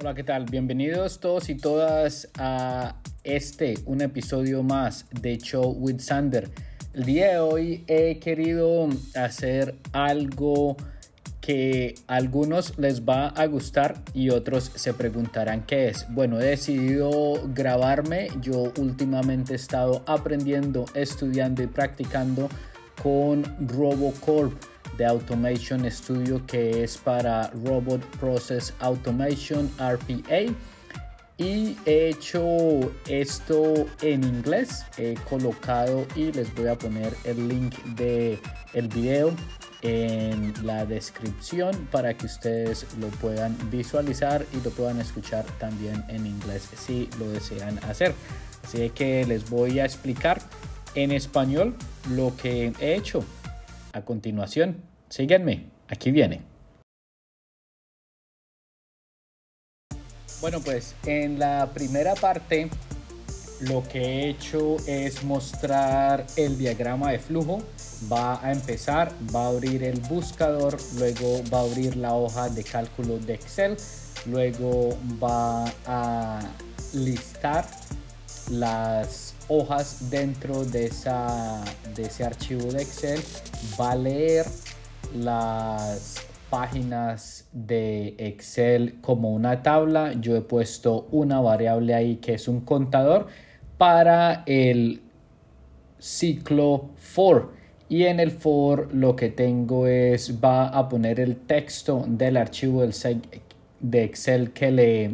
Hola, ¿qué tal? Bienvenidos todos y todas a este, un episodio más de Show with Sander. El día de hoy he querido hacer algo que a algunos les va a gustar y otros se preguntarán qué es. Bueno, he decidido grabarme. Yo últimamente he estado aprendiendo, estudiando y practicando con RoboCorp de Automation Studio que es para Robot Process Automation RPA y he hecho esto en inglés he colocado y les voy a poner el link de el video en la descripción para que ustedes lo puedan visualizar y lo puedan escuchar también en inglés si lo desean hacer. Así que les voy a explicar en español lo que he hecho a continuación síguenme aquí viene Bueno, pues en la primera parte lo que he hecho es mostrar el diagrama de flujo. Va a empezar, va a abrir el buscador, luego va a abrir la hoja de cálculo de Excel, luego va a listar las hojas dentro de, esa, de ese archivo de Excel, va a leer las páginas de Excel como una tabla. Yo he puesto una variable ahí que es un contador para el ciclo for. Y en el for lo que tengo es, va a poner el texto del archivo de Excel que le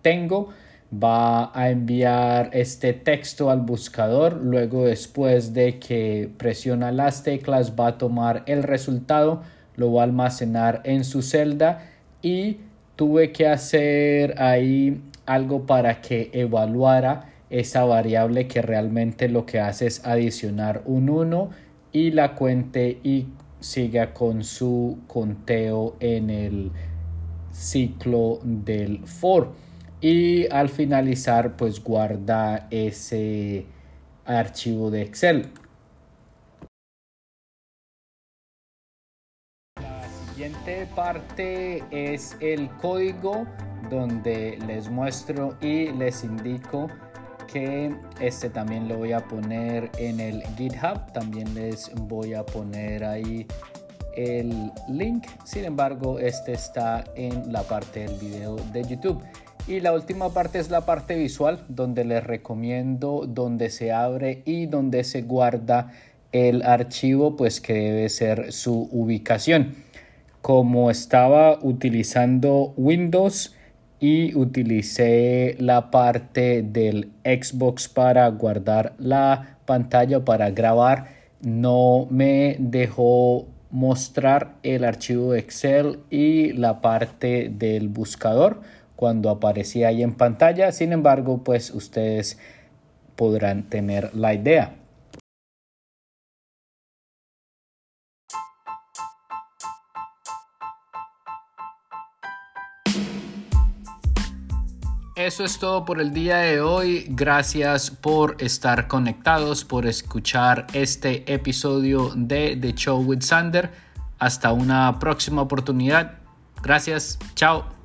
tengo. Va a enviar este texto al buscador. Luego después de que presiona las teclas va a tomar el resultado lo va a almacenar en su celda y tuve que hacer ahí algo para que evaluara esa variable que realmente lo que hace es adicionar un 1 y la cuente y siga con su conteo en el ciclo del for y al finalizar pues guarda ese archivo de excel. Siguiente parte es el código donde les muestro y les indico que este también lo voy a poner en el github. También les voy a poner ahí el link. Sin embargo este está en la parte del video de youtube y la última parte es la parte visual donde les recomiendo donde se abre y donde se guarda el archivo pues que debe ser su ubicación. Como estaba utilizando Windows y utilicé la parte del Xbox para guardar la pantalla para grabar no me dejó mostrar el archivo Excel y la parte del buscador cuando aparecía ahí en pantalla sin embargo pues ustedes podrán tener la idea Eso es todo por el día de hoy. Gracias por estar conectados, por escuchar este episodio de The Show with Sander. Hasta una próxima oportunidad. Gracias. Chao.